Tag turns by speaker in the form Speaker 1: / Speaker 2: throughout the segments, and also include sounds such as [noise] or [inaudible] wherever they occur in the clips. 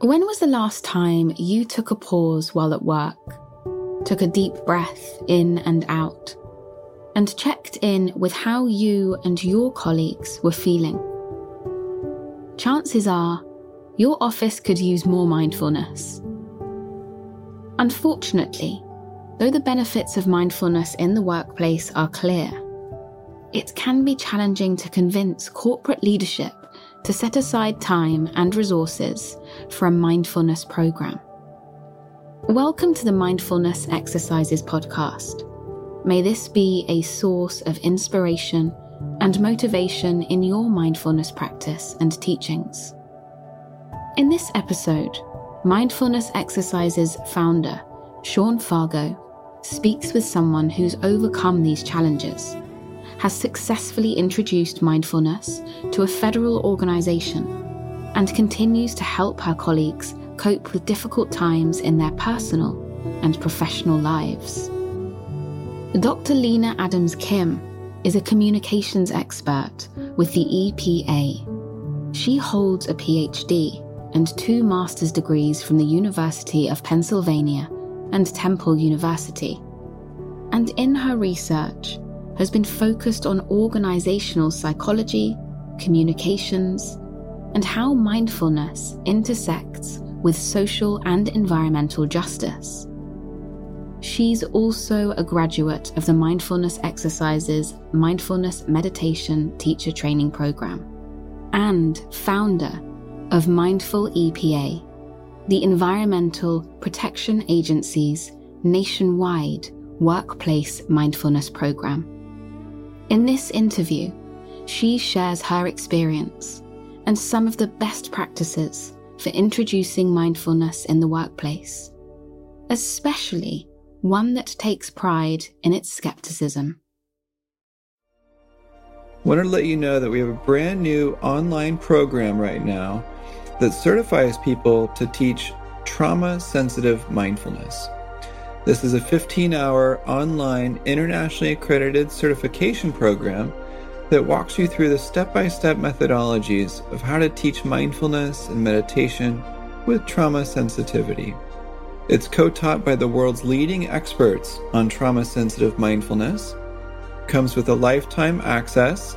Speaker 1: When was the last time you took a pause while at work, took a deep breath in and out, and checked in with how you and your colleagues were feeling? Chances are your office could use more mindfulness. Unfortunately, though the benefits of mindfulness in the workplace are clear, it can be challenging to convince corporate leadership to set aside time and resources for a mindfulness program. Welcome to the Mindfulness Exercises podcast. May this be a source of inspiration and motivation in your mindfulness practice and teachings. In this episode, Mindfulness Exercises founder Sean Fargo speaks with someone who's overcome these challenges has successfully introduced mindfulness to a federal organisation and continues to help her colleagues cope with difficult times in their personal and professional lives. Dr. Lena Adams Kim is a communications expert with the EPA. She holds a PhD and two master's degrees from the University of Pennsylvania and Temple University. And in her research, has been focused on organizational psychology, communications, and how mindfulness intersects with social and environmental justice. She's also a graduate of the Mindfulness Exercises Mindfulness Meditation Teacher Training Program and founder of Mindful EPA, the Environmental Protection Agency's nationwide workplace mindfulness program. In this interview, she shares her experience and some of the best practices for introducing mindfulness in the workplace, especially one that takes pride in its skepticism.
Speaker 2: Want to let you know that we have a brand new online program right now that certifies people to teach trauma sensitive mindfulness. This is a 15 hour online, internationally accredited certification program that walks you through the step by step methodologies of how to teach mindfulness and meditation with trauma sensitivity. It's co taught by the world's leading experts on trauma sensitive mindfulness, comes with a lifetime access,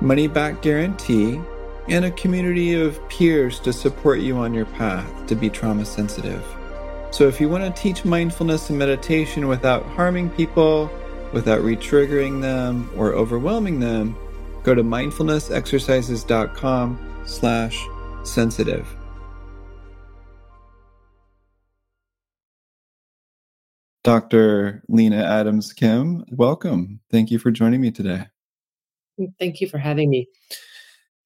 Speaker 2: money back guarantee, and a community of peers to support you on your path to be trauma sensitive. So, if you want to teach mindfulness and meditation without harming people, without retriggering them or overwhelming them, go to mindfulnessexercises.com slash sensitive. Dr. Lena Adams Kim, welcome. Thank you for joining me today.
Speaker 3: Thank you for having me.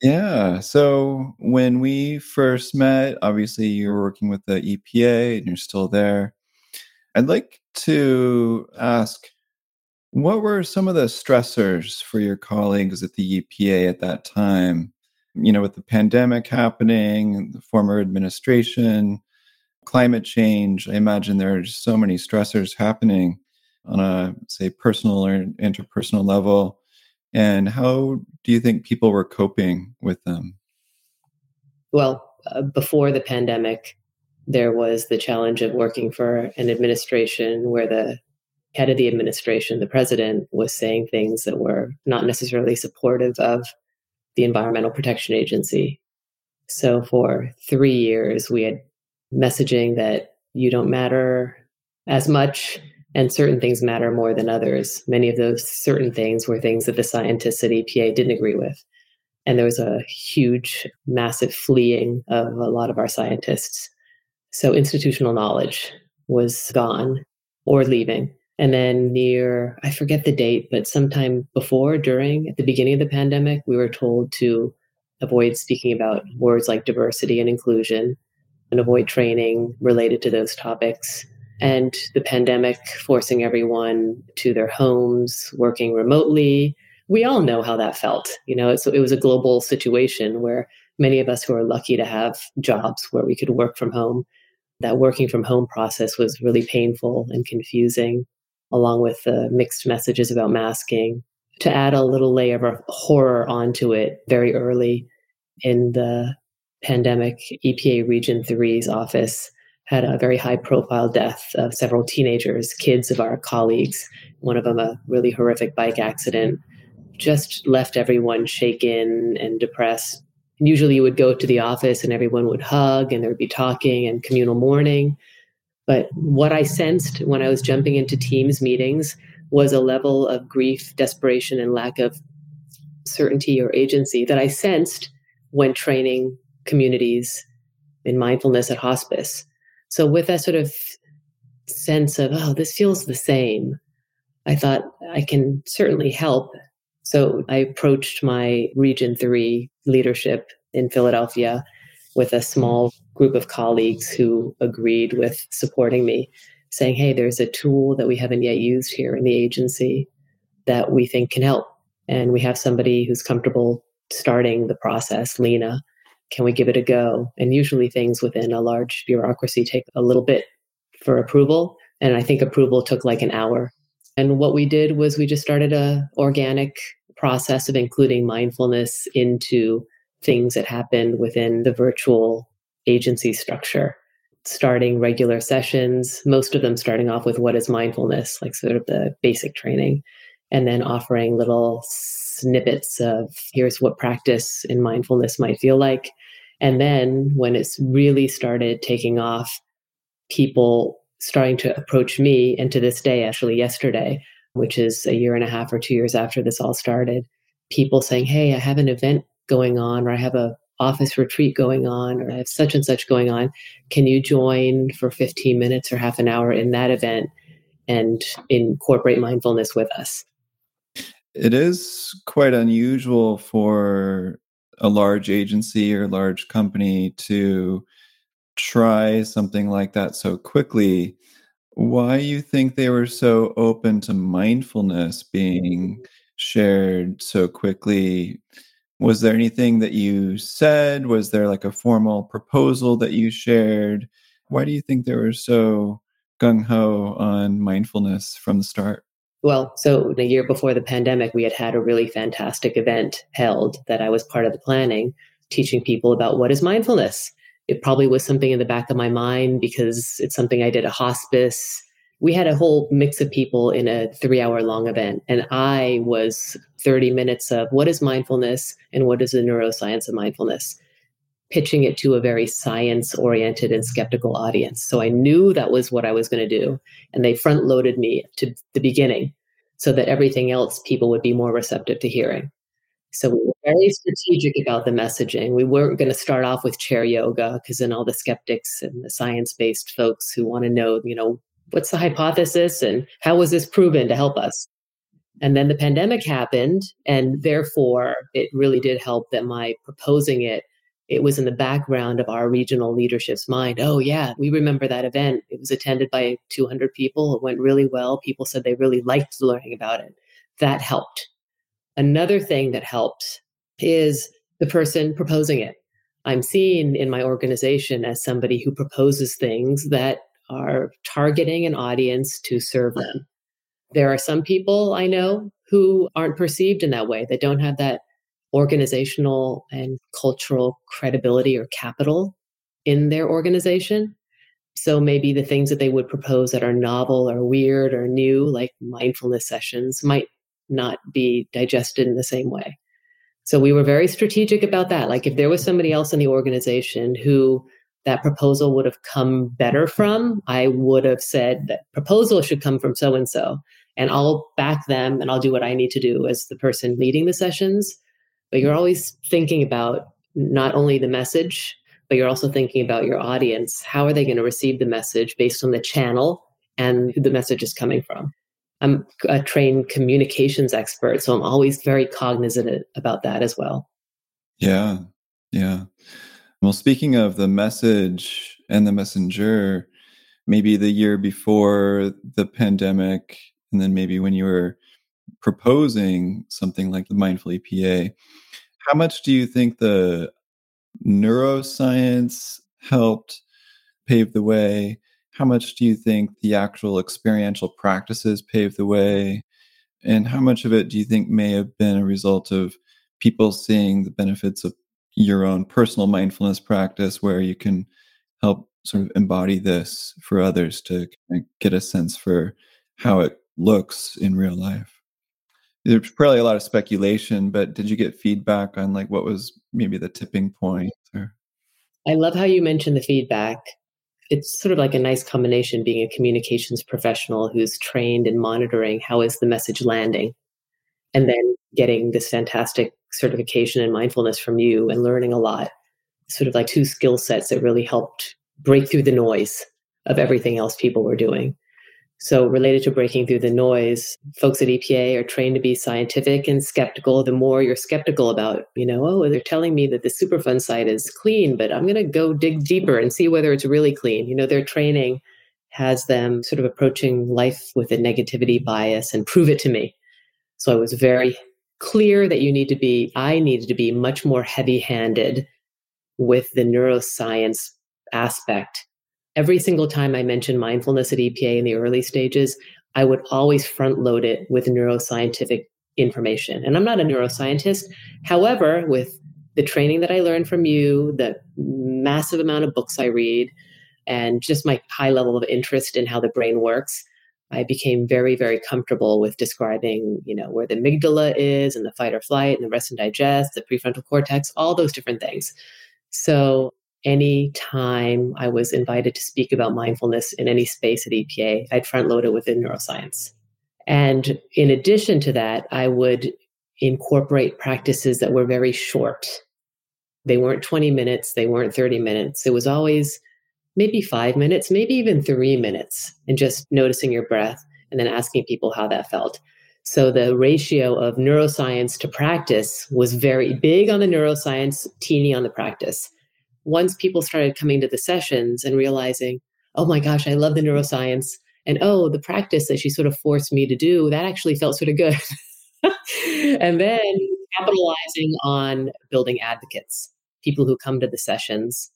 Speaker 2: Yeah. So when we first met, obviously you were working with the EPA and you're still there. I'd like to ask what were some of the stressors for your colleagues at the EPA at that time? You know, with the pandemic happening, the former administration, climate change, I imagine there are so many stressors happening on a, say, personal or interpersonal level and how do you think people were coping with them?
Speaker 3: Well, uh, before the pandemic, there was the challenge of working for an administration where the head of the administration, the president, was saying things that were not necessarily supportive of the Environmental Protection Agency. So for three years, we had messaging that you don't matter as much and certain things matter more than others. Many of those certain things were things that the scientists at EPA didn't agree with. And there was a huge, massive fleeing of a lot of our scientists. So institutional knowledge was gone or leaving. And then near, I forget the date, but sometime before, during, at the beginning of the pandemic, we were told to avoid speaking about words like diversity and inclusion and avoid training related to those topics and the pandemic forcing everyone to their homes, working remotely. We all know how that felt. You know, it was a global situation where many of us who are lucky to have jobs where we could work from home, that working from home process was really painful and confusing, along with the mixed messages about masking. To add a little layer of horror onto it very early in the pandemic, EPA Region 3's office had a very high profile death of several teenagers, kids of our colleagues. One of them, a really horrific bike accident, just left everyone shaken and depressed. Usually, you would go to the office and everyone would hug and there would be talking and communal mourning. But what I sensed when I was jumping into Teams meetings was a level of grief, desperation, and lack of certainty or agency that I sensed when training communities in mindfulness at hospice. So, with that sort of sense of, oh, this feels the same, I thought I can certainly help. So, I approached my Region 3 leadership in Philadelphia with a small group of colleagues who agreed with supporting me, saying, hey, there's a tool that we haven't yet used here in the agency that we think can help. And we have somebody who's comfortable starting the process, Lena, can we give it a go? And usually things within a large bureaucracy take a little bit for approval. And I think approval took like an hour. And what we did was we just started a organic process of including mindfulness into things that happened within the virtual agency structure starting regular sessions most of them starting off with what is mindfulness like sort of the basic training and then offering little snippets of here's what practice in mindfulness might feel like. And then when it's really started taking off, people starting to approach me, and to this day, actually yesterday, which is a year and a half or two years after this all started, people saying, Hey, I have an event going on, or I have a office retreat going on, or I have such and such going on. Can you join for 15 minutes or half an hour in that event and incorporate mindfulness with us?
Speaker 2: It is quite unusual for a large agency or large company to try something like that so quickly. Why you think they were so open to mindfulness being shared so quickly? Was there anything that you said? Was there like a formal proposal that you shared? Why do you think they were so gung ho on mindfulness from the start?
Speaker 3: Well, so the year before the pandemic, we had had a really fantastic event held that I was part of the planning, teaching people about what is mindfulness. It probably was something in the back of my mind because it's something I did at hospice. We had a whole mix of people in a three hour long event, and I was 30 minutes of what is mindfulness and what is the neuroscience of mindfulness pitching it to a very science oriented and skeptical audience. So I knew that was what I was going to do. And they front loaded me to the beginning so that everything else people would be more receptive to hearing. So we were very strategic about the messaging. We weren't going to start off with chair yoga because then all the skeptics and the science based folks who want to know, you know, what's the hypothesis and how was this proven to help us? And then the pandemic happened. And therefore, it really did help that my proposing it it was in the background of our regional leadership's mind. Oh, yeah, we remember that event. It was attended by 200 people. It went really well. People said they really liked learning about it. That helped. Another thing that helped is the person proposing it. I'm seen in my organization as somebody who proposes things that are targeting an audience to serve them. There are some people I know who aren't perceived in that way, that don't have that organizational and cultural credibility or capital in their organization. So maybe the things that they would propose that are novel or weird or new, like mindfulness sessions, might not be digested in the same way. So we were very strategic about that. Like if there was somebody else in the organization who that proposal would have come better from, I would have said that proposal should come from so and so. And I'll back them and I'll do what I need to do as the person leading the sessions but you're always thinking about not only the message, but you're also thinking about your audience. How are they going to receive the message based on the channel and who the message is coming from? I'm a trained communications expert, so I'm always very cognizant about that as well.
Speaker 2: Yeah. Yeah. Well, speaking of the message and the messenger, maybe the year before the pandemic, and then maybe when you were proposing something like the mindful EPA, how much do you think the neuroscience helped pave the way? How much do you think the actual experiential practices paved the way? And how much of it do you think may have been a result of people seeing the benefits of your own personal mindfulness practice where you can help sort of embody this for others to get a sense for how it looks in real life? There's probably a lot of speculation but did you get feedback on like what was maybe the tipping point or?
Speaker 3: I love how you mentioned the feedback. It's sort of like a nice combination being a communications professional who's trained in monitoring how is the message landing and then getting this fantastic certification in mindfulness from you and learning a lot sort of like two skill sets that really helped break through the noise of everything else people were doing so, related to breaking through the noise, folks at EPA are trained to be scientific and skeptical. The more you're skeptical about, you know, oh, they're telling me that the Superfund site is clean, but I'm going to go dig deeper and see whether it's really clean. You know, their training has them sort of approaching life with a negativity bias and prove it to me. So, I was very clear that you need to be, I needed to be much more heavy handed with the neuroscience aspect every single time I mentioned mindfulness at EPA in the early stages, I would always front load it with neuroscientific information. And I'm not a neuroscientist. However, with the training that I learned from you, the massive amount of books I read, and just my high level of interest in how the brain works, I became very, very comfortable with describing, you know, where the amygdala is and the fight or flight and the rest and digest, the prefrontal cortex, all those different things. So any time I was invited to speak about mindfulness in any space at EPA, I'd front load it within neuroscience. And in addition to that, I would incorporate practices that were very short. They weren't 20 minutes, they weren't 30 minutes. It was always maybe five minutes, maybe even three minutes, and just noticing your breath and then asking people how that felt. So the ratio of neuroscience to practice was very big on the neuroscience, teeny on the practice once people started coming to the sessions and realizing, oh my gosh, I love the neuroscience. And oh, the practice that she sort of forced me to do, that actually felt sort of good. [laughs] and then capitalizing on building advocates, people who come to the sessions,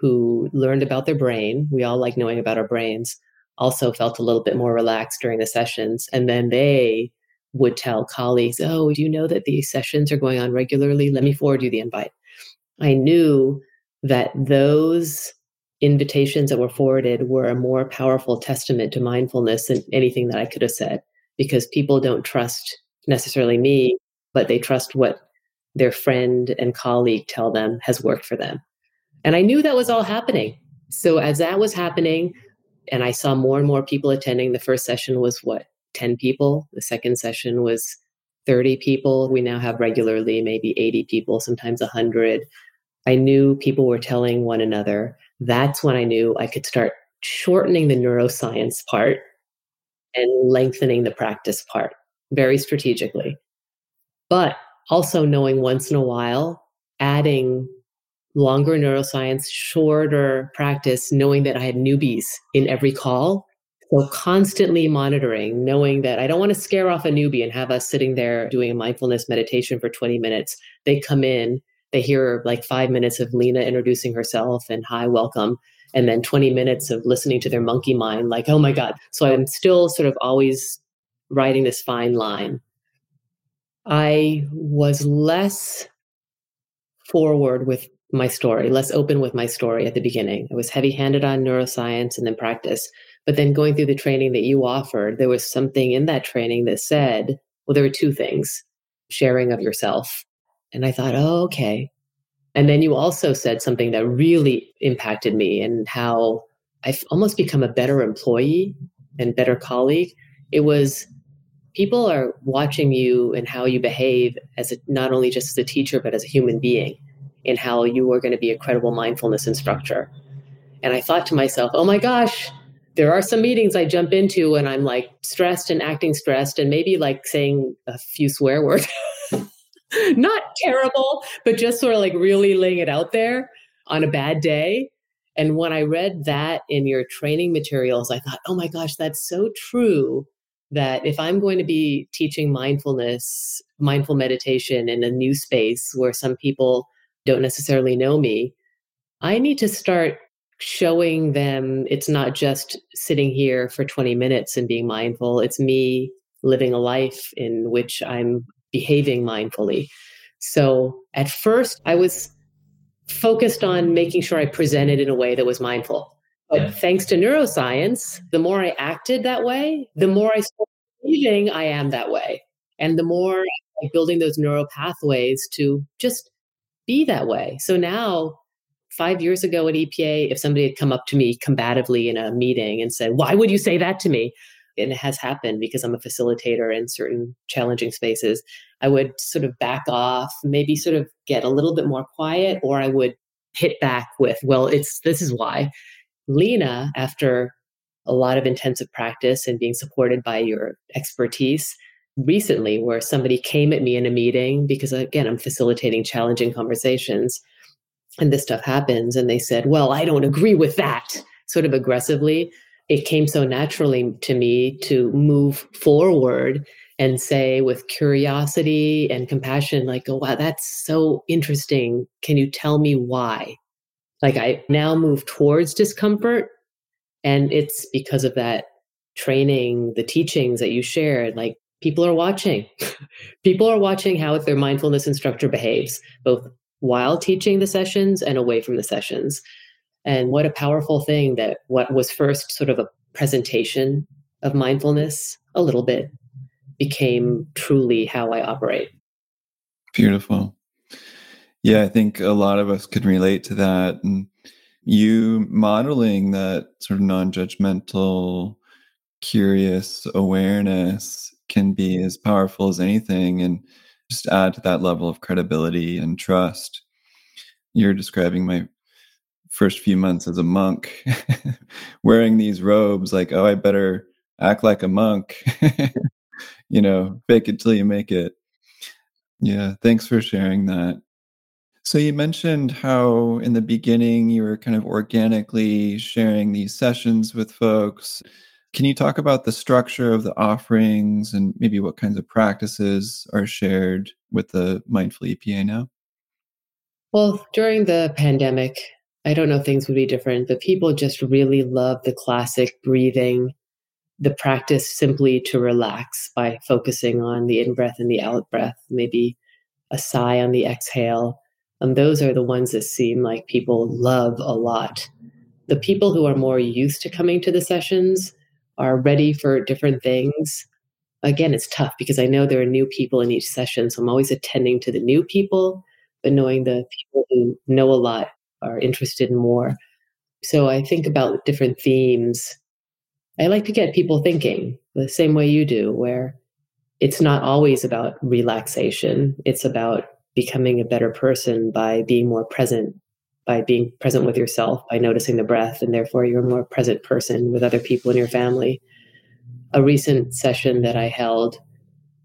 Speaker 3: who learned about their brain. We all like knowing about our brains, also felt a little bit more relaxed during the sessions. And then they would tell colleagues, oh, do you know that these sessions are going on regularly? Let me forward you the invite. I knew that those invitations that were forwarded were a more powerful testament to mindfulness than anything that I could have said because people don't trust necessarily me, but they trust what their friend and colleague tell them has worked for them. And I knew that was all happening. So as that was happening, and I saw more and more people attending, the first session was what, 10 people? The second session was 30 people. We now have regularly maybe 80 people, sometimes 100. I knew people were telling one another. That's when I knew I could start shortening the neuroscience part and lengthening the practice part very strategically. But also knowing once in a while, adding longer neuroscience, shorter practice, knowing that I had newbies in every call. So constantly monitoring, knowing that I don't want to scare off a newbie and have us sitting there doing a mindfulness meditation for 20 minutes. They come in they hear like five minutes of Lena introducing herself and hi, welcome. And then 20 minutes of listening to their monkey mind, like, oh my God. So I'm still sort of always writing this fine line. I was less forward with my story, less open with my story at the beginning. I was heavy handed on neuroscience and then practice. But then going through the training that you offered, there was something in that training that said, well, there were two things sharing of yourself and I thought, oh, okay. And then you also said something that really impacted me and how I've almost become a better employee and better colleague. It was people are watching you and how you behave as a, not only just as a teacher, but as a human being and how you are going to be a credible mindfulness instructor. And I thought to myself, oh my gosh, there are some meetings I jump into and I'm like stressed and acting stressed and maybe like saying a few swear words. [laughs] not terrible, but just sort of like really laying it out there on a bad day. And when I read that in your training materials, I thought, oh my gosh, that's so true. That if I'm going to be teaching mindfulness, mindful meditation in a new space where some people don't necessarily know me, I need to start showing them it's not just sitting here for 20 minutes and being mindful. It's me living a life in which I'm behaving mindfully. So at first, I was focused on making sure I presented in a way that was mindful. But yeah. thanks to neuroscience, the more I acted that way, the more I started believing I am that way. And the more like building those neural pathways to just be that way. So now, five years ago at EPA, if somebody had come up to me combatively in a meeting and said, Why would you say that to me? And it has happened because I'm a facilitator in certain challenging spaces. I would sort of back off, maybe sort of get a little bit more quiet, or I would hit back with, Well, it's this is why. Lena, after a lot of intensive practice and being supported by your expertise, recently where somebody came at me in a meeting because again i'm facilitating challenging conversations and this stuff happens and they said well i don't agree with that. Sort of aggressively it came so naturally to me to move forward and say with curiosity and compassion like oh wow that's so interesting. Can you tell me why? Like i now move towards discomfort and it's because of that training the teachings that you shared like people are watching. [laughs] people are watching how their mindfulness instructor behaves, both while teaching the sessions and away from the sessions. And what a powerful thing that what was first sort of a presentation of mindfulness, a little bit, became truly how I operate.
Speaker 2: Beautiful. Yeah, I think a lot of us can relate to that. And you modeling that sort of non judgmental, curious awareness can be as powerful as anything and just add to that level of credibility and trust. You're describing my first few months as a monk, [laughs] wearing these robes, like, oh, I better act like a monk. [laughs] you know, fake it till you make it. Yeah, thanks for sharing that. So, you mentioned how in the beginning you were kind of organically sharing these sessions with folks. Can you talk about the structure of the offerings and maybe what kinds of practices are shared with the Mindful EPA now?
Speaker 3: Well, during the pandemic, I don't know if things would be different, but people just really love the classic breathing, the practice simply to relax by focusing on the in breath and the out breath, maybe a sigh on the exhale. And um, those are the ones that seem like people love a lot. The people who are more used to coming to the sessions are ready for different things. Again, it's tough because I know there are new people in each session. So I'm always attending to the new people, but knowing the people who know a lot are interested in more. So I think about different themes. I like to get people thinking the same way you do, where it's not always about relaxation, it's about becoming a better person by being more present by being present with yourself, by noticing the breath, and therefore you're a more present person with other people in your family. A recent session that I held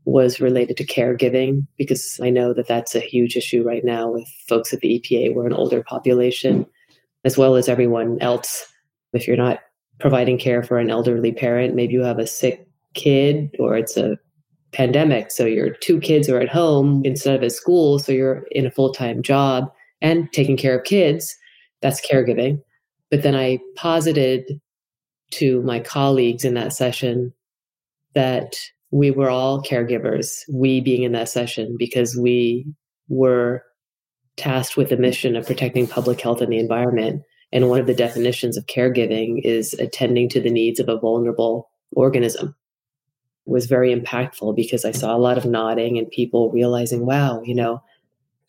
Speaker 3: was related to caregiving because I know that that's a huge issue right now with folks at the EPA. We're an older population, as well as everyone else. If you're not providing care for an elderly parent, maybe you have a sick kid or it's a pandemic. So your two kids are at home instead of at school. So you're in a full time job and taking care of kids. That's caregiving. But then I posited to my colleagues in that session that we were all caregivers, we being in that session, because we were tasked with the mission of protecting public health and the environment. And one of the definitions of caregiving is attending to the needs of a vulnerable organism. Was very impactful because I saw a lot of nodding and people realizing, wow, you know,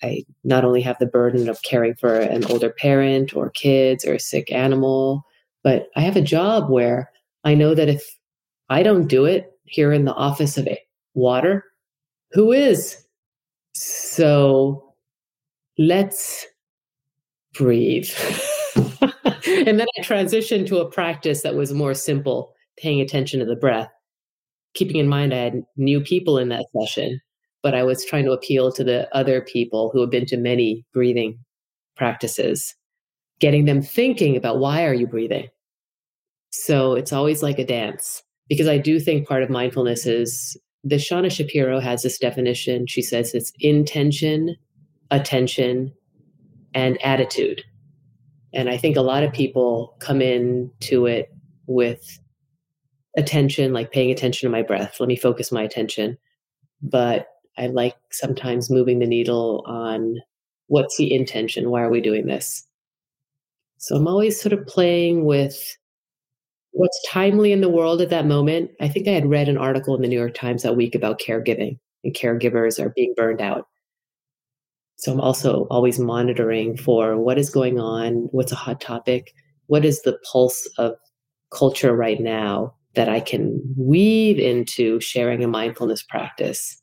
Speaker 3: I not only have the burden of caring for an older parent or kids or a sick animal, but I have a job where I know that if I don't do it here in the office of water, who is? So let's breathe. [laughs] and then I transitioned to a practice that was more simple, paying attention to the breath, keeping in mind I had new people in that session but I was trying to appeal to the other people who have been to many breathing practices, getting them thinking about why are you breathing? So it's always like a dance because I do think part of mindfulness is the Shauna Shapiro has this definition. She says it's intention, attention, and attitude. And I think a lot of people come in to it with attention, like paying attention to my breath. Let me focus my attention. But I like sometimes moving the needle on What's the intention? Why are we doing this? So I'm always sort of playing with what's timely in the world at that moment. I think I had read an article in the New York Times that week about caregiving and caregivers are being burned out. So I'm also always monitoring for what is going on, what's a hot topic, what is the pulse of culture right now that I can weave into sharing a mindfulness practice.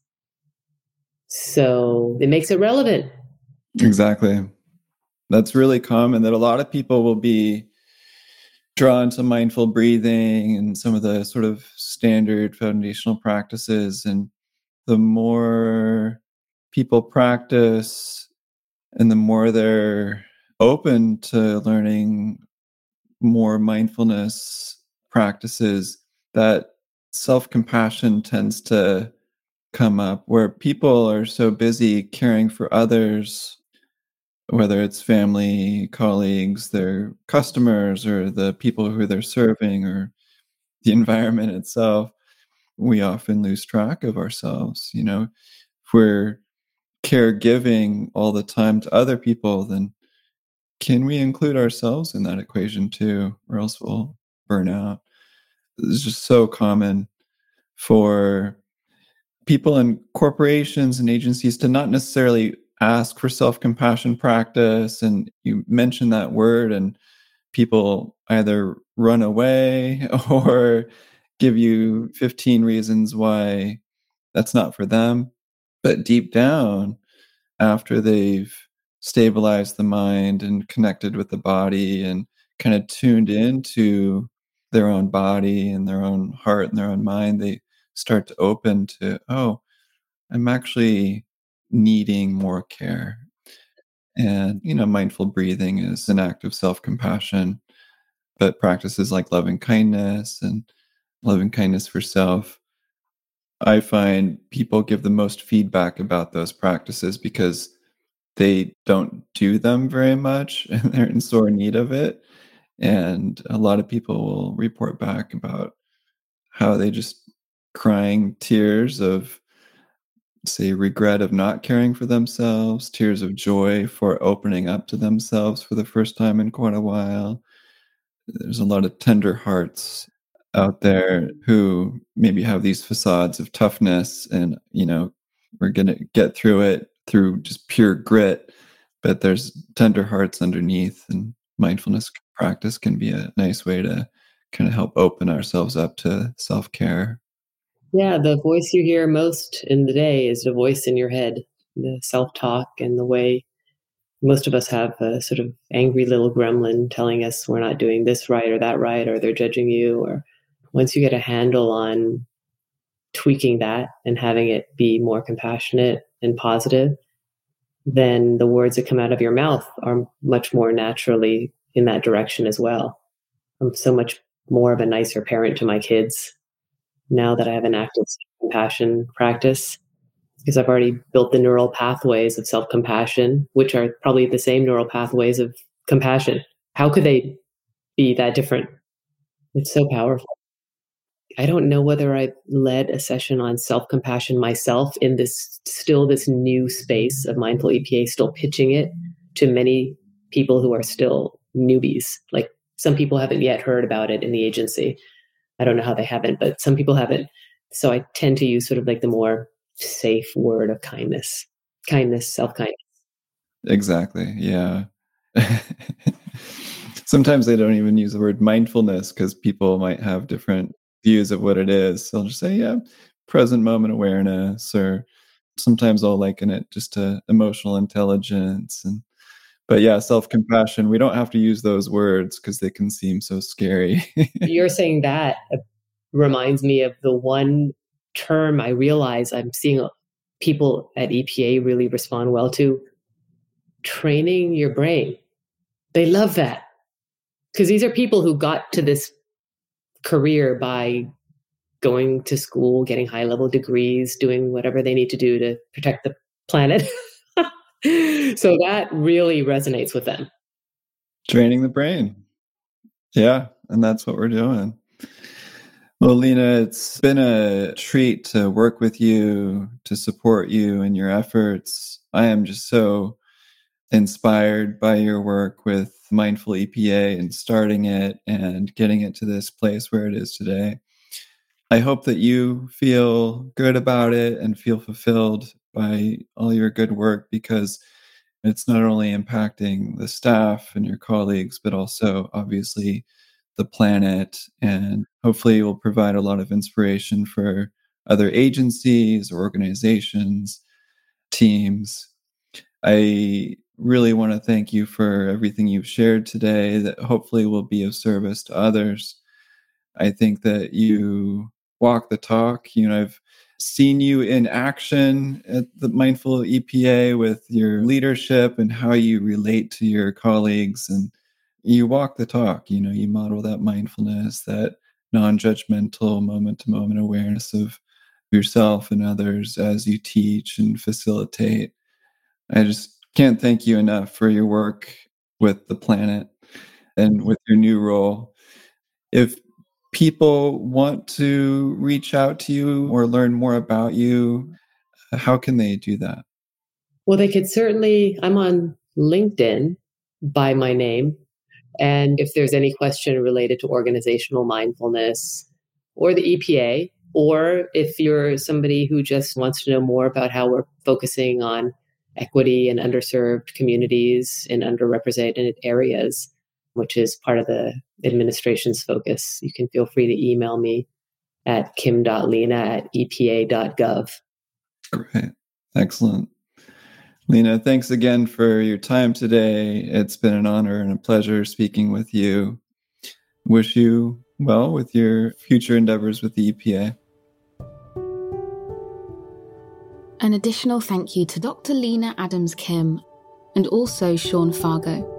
Speaker 3: So it makes it relevant.
Speaker 2: Exactly. That's really common that a lot of people will be drawn to mindful breathing and some of the sort of standard foundational practices. And the more people practice and the more they're open to learning more mindfulness practices, that self compassion tends to come up where people are so busy caring for others, whether it's family, colleagues, their customers, or the people who they're serving, or the [laughs] environment itself. We often lose track of ourselves. You know, if we're caregiving all the time to other people, then can we include ourselves in that equation too, or else we'll burn out? It's just so common for people and corporations and agencies to not necessarily ask for self compassion practice. And you mention that word, and people either run away [laughs] or give you 15 reasons why that's not for them. But deep down, after they've stabilized the mind and connected with the body and kind of tuned into their own body and their own heart and their own mind, they start to open to, oh, I'm actually needing more care. And, you know, mindful breathing is an act of self compassion, but practices like loving kindness and loving kindness for self, I find people give the most feedback about those practices because they don't do them very much [laughs] and they're in sore need of it. And a lot of people will report back about how they just crying tears of, say, regret of not caring for themselves, tears of joy for opening up to themselves for the first time in quite a while. There's a lot of tender hearts out there who maybe have these facades of toughness and, you know, we're going to get through it through just pure grit, but there's tender hearts underneath, and mindfulness practice can be a nice way to kind of help open ourselves up to self care.
Speaker 3: Yeah, the voice you hear most in the day is the voice in your head, the self talk, and the way most of us have a sort of angry little gremlin telling us we're not doing this right or that right, or they're judging you. Or once you get a handle on tweaking that and having it be more compassionate and positive, then the words that come out of your mouth are much more naturally in that direction as well. I'm so much more of a nicer parent to my kids now that I have an active compassion practice because I've already built the neural pathways of self compassion, which are probably the same neural pathways of compassion. How could they be that different? It's so powerful. I don't know whether I led a session on self compassion myself in this still this new space of mindful EPA, still pitching it to many people who are still newbies. Like some people haven't yet heard about it in the agency. I don't know how they haven't, but some people haven't. So I tend to use sort of like the more safe word of kindness, kindness, self kindness.
Speaker 2: Exactly. Yeah. [laughs] Sometimes they don't even use the word mindfulness because people might have different views of what it is. So I'll just say, yeah, present moment awareness, or sometimes I'll liken it just to emotional intelligence and but yeah, self compassion. We don't have to use those words because they can seem so scary. [laughs]
Speaker 3: You're saying that uh, reminds me of the one term I realize I'm seeing people at EPA really respond well to training your brain. They love that because these are people who got to this career by going to school, getting high level degrees, doing whatever they need to do to protect the planet. [laughs] so that really resonates with them.
Speaker 2: Training the brain. Yeah. And that's what we're doing. Well, Lena, it's been a treat to work with you, to support you in your efforts. I am just so inspired by your work with Mindful EPA and starting it and getting it to this place where it is today. I hope that you feel good about it and feel fulfilled by all your good work because it's not only impacting the staff and your colleagues, but also obviously the planet. And hopefully, it will provide a lot of inspiration for other agencies or organizations, teams. I really want to thank you for everything you've shared today that hopefully will be of service to others. I think that you walk the talk. You know, I've seen you in action at the Mindful EPA with your leadership and how you relate to your colleagues and you walk the talk, you know, you model that mindfulness, that non-judgmental moment to moment awareness of yourself and others as you teach and facilitate. I just can't thank you enough for your work with the planet and with your new role. If people want to reach out to you or learn more about you, how can they do that?
Speaker 3: Well, they could certainly, I'm on LinkedIn by my name. And if there's any question related to organizational mindfulness or the EPA, or if you're somebody who just wants to know more about how we're focusing on equity and underserved communities in underrepresented areas, which is part of the administration's focus, you can feel free to email me at kim.lena at epa.gov.
Speaker 2: Great. Excellent. Lena, thanks again for your time today. It's been an honor and a pleasure speaking with you. Wish you well with your future endeavors with the EPA.
Speaker 1: An additional thank you to Dr. Lena Adams Kim and also Sean Fargo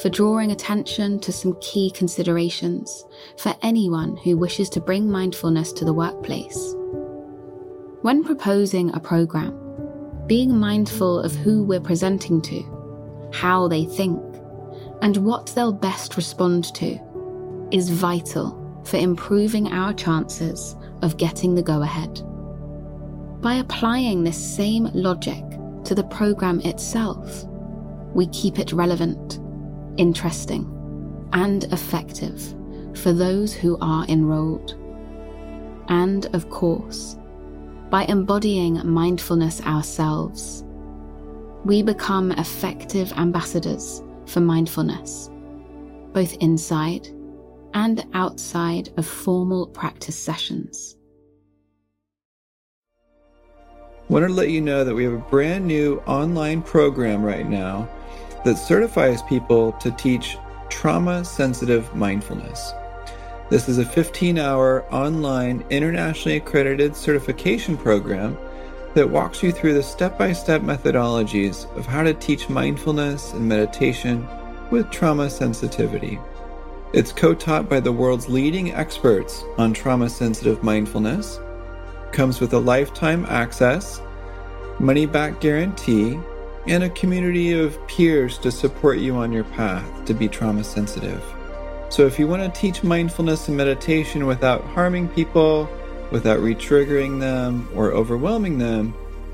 Speaker 1: for drawing attention to some key considerations for anyone who wishes to bring mindfulness to the workplace. When proposing a program, being mindful of who we're presenting to, how they think, and what they'll best respond to is vital for improving our chances of getting the go ahead. By applying this same logic to the program itself, we keep it relevant interesting, and effective for those who are enrolled. And of course, by embodying mindfulness ourselves, we become effective ambassadors for mindfulness, both inside and outside of formal practice sessions.
Speaker 2: I to let you know that we have a brand new online program right now that certifies people to teach trauma sensitive mindfulness. This is a 15 hour online, internationally accredited certification program that walks you through the step by step methodologies of how to teach mindfulness and meditation with trauma sensitivity. It's co taught by the world's leading experts on trauma sensitive mindfulness, comes with a lifetime access, money back guarantee, and a community of peers to support you on your path to be trauma sensitive. So, if you want to teach mindfulness and meditation without harming people, without re-triggering them or overwhelming them,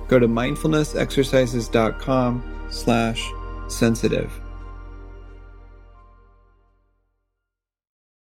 Speaker 2: go to mindfulnessexercises.com slash sensitive.